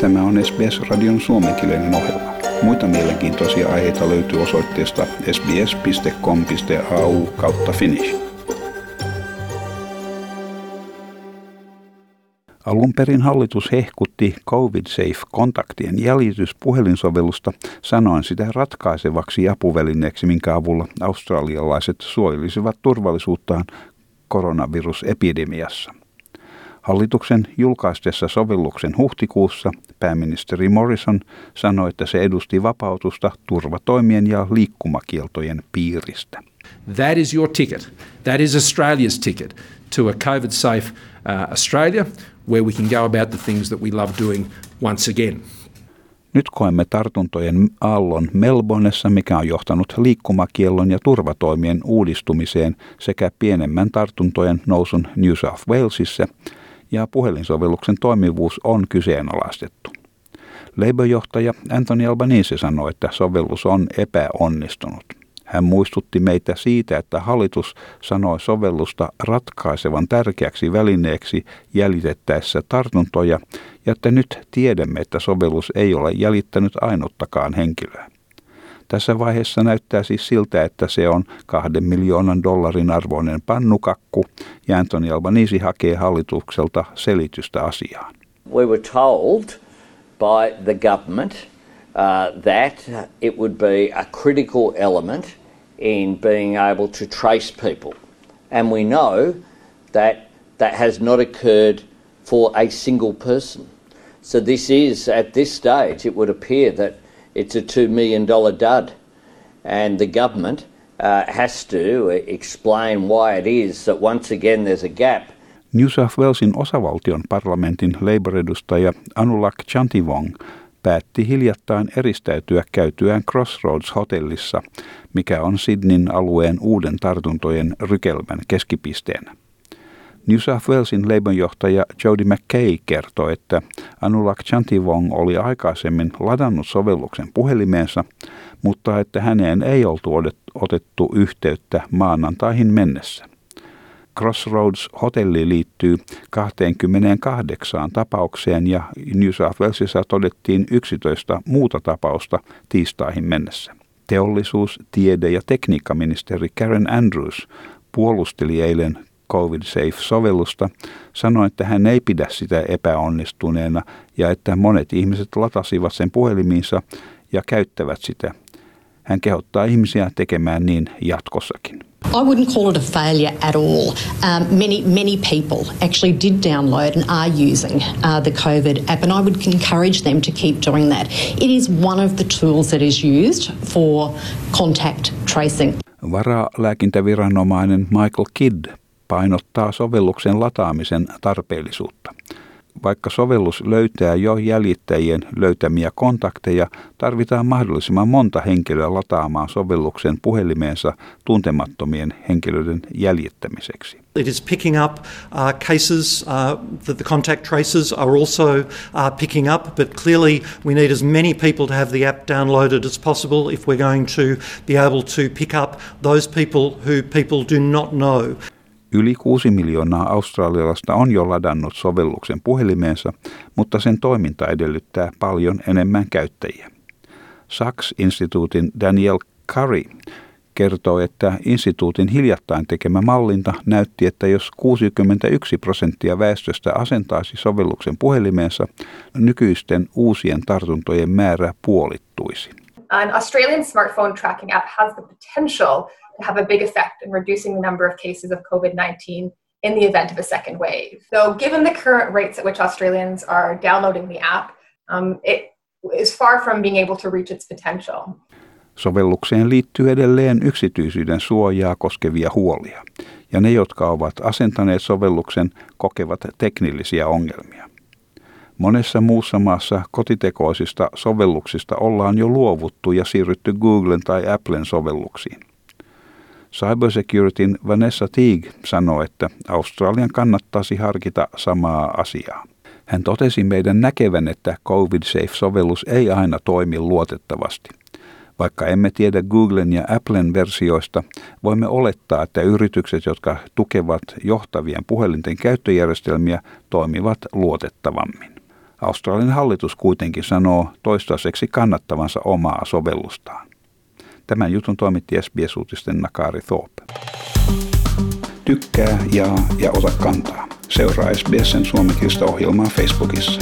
Tämä on SBS-radion suomenkielinen ohjelma. Muita mielenkiintoisia aiheita löytyy osoitteesta sbs.com.au kautta finnish. Alun perin hallitus hehkutti COVID-Safe-kontaktien jäljityspuhelinsovellusta sanoen sitä ratkaisevaksi apuvälineeksi, minkä avulla australialaiset suojelisivat turvallisuuttaan koronavirusepidemiassa. Hallituksen julkaistessa sovelluksen huhtikuussa pääministeri Morrison sanoi, että se edusti vapautusta turvatoimien ja liikkumakieltojen piiristä. That is your ticket. That is Australia's ticket to a COVID safe uh, Australia where we can go about the things that we love doing once again. Nyt koemme tartuntojen aallon Melbourneessa, mikä on johtanut liikkumakiellon ja turvatoimien uudistumiseen sekä pienemmän tartuntojen nousun New South Walesissa – ja puhelinsovelluksen toimivuus on kyseenalaistettu. Labour-johtaja Anthony Albanese sanoi, että sovellus on epäonnistunut. Hän muistutti meitä siitä, että hallitus sanoi sovellusta ratkaisevan tärkeäksi välineeksi jäljitettäessä tartuntoja ja että nyt tiedämme, että sovellus ei ole jäljittänyt ainuttakaan henkilöä. Tässä vaiheessa näyttää siis siltä, että se on kahden miljoonan dollarin arvoinen pannukakku ja Anthony Albanese hakee hallitukselta selitystä asiaan. We were told by the government uh, that it would be a critical element in being able to trace people. And we know that that has not occurred for a single person. So this is, at this stage, it would appear that it's a $2 million dud. And the government uh, has to explain why it is that once again there's a gap. New South Walesin osavaltion parlamentin Labour-edustaja Anulak Chantivong päätti hiljattain eristäytyä käytyään Crossroads-hotellissa, mikä on Sydneyn alueen uuden tartuntojen rykelmän keskipisteenä. New South Walesin Labour-johtaja Jody McKay kertoi, että Anulak Chantivong oli aikaisemmin ladannut sovelluksen puhelimeensa, mutta että häneen ei oltu otettu yhteyttä maanantaihin mennessä. Crossroads-hotelli liittyy 28 tapaukseen ja New South Walesissa todettiin 11 muuta tapausta tiistaihin mennessä. Teollisuus-, tiede- ja tekniikkaministeri Karen Andrews puolusteli eilen COVID Safe-sovellusta, sanoi, että hän ei pidä sitä epäonnistuneena ja että monet ihmiset latasivat sen puhelimiinsa ja käyttävät sitä. Hän kehottaa ihmisiä tekemään niin jatkossakin. I wouldn't call it a failure at all. Um, many, many people actually did download and are using uh, the COVID app, and I would encourage them to keep doing that. It is one of the tools that is used for contact tracing. Varalääkintäviranomainen Michael Kidd painottaa sovelluksen lataamisen tarpeellisuutta. Vaikka sovellus löytää jo jäljittäjien löytämiä kontakteja, tarvitaan mahdollisimman monta henkilöä lataamaan sovelluksen puhelimeensa tuntemattomien henkilöiden jäljittämiseksi. It is picking up uh, cases uh, that the contact tracers are also uh, picking up, but clearly we need as many people to have the app downloaded as possible if we're going to be able to pick up those people who people do not know. Yli 6 miljoonaa australialaista on jo ladannut sovelluksen puhelimeensa, mutta sen toiminta edellyttää paljon enemmän käyttäjiä. Sachs-instituutin Daniel Curry kertoo, että instituutin hiljattain tekemä mallinta näytti, että jos 61 prosenttia väestöstä asentaisi sovelluksen puhelimeensa, nykyisten uusien tartuntojen määrä puolittuisi. An Australian smartphone tracking app has the potential have a big effect in reducing the number of cases of COVID 19 in the event of a second wave. So, given the current rates at which Australians are downloading the app, um, it is far from being able to reach its potential. Sovellukseen liittyy edelleen yksityisyyden suojaa koskevia huolia, ja ne, jotka ovat asentaneet sovelluksen, kokevat teknillisiä ongelmia. Monessa muussa maassa kotitekoisista sovelluksista ollaan jo luovuttu ja siirrytty Googlen tai Applen sovelluksiin. Cybersecurityn Vanessa Teague sanoi, että Australian kannattaisi harkita samaa asiaa. Hän totesi meidän näkevän, että COVID-Safe-sovellus ei aina toimi luotettavasti. Vaikka emme tiedä Googlen ja Applen versioista, voimme olettaa, että yritykset, jotka tukevat johtavien puhelinten käyttöjärjestelmiä, toimivat luotettavammin. Australian hallitus kuitenkin sanoo toistaiseksi kannattavansa omaa sovellustaan. Tämän jutun toimitti SBS-uutisten Nakari Thorpe. Tykkää, jaa ja ota kantaa. Seuraa SBSn suomenkielistä ohjelmaa Facebookissa.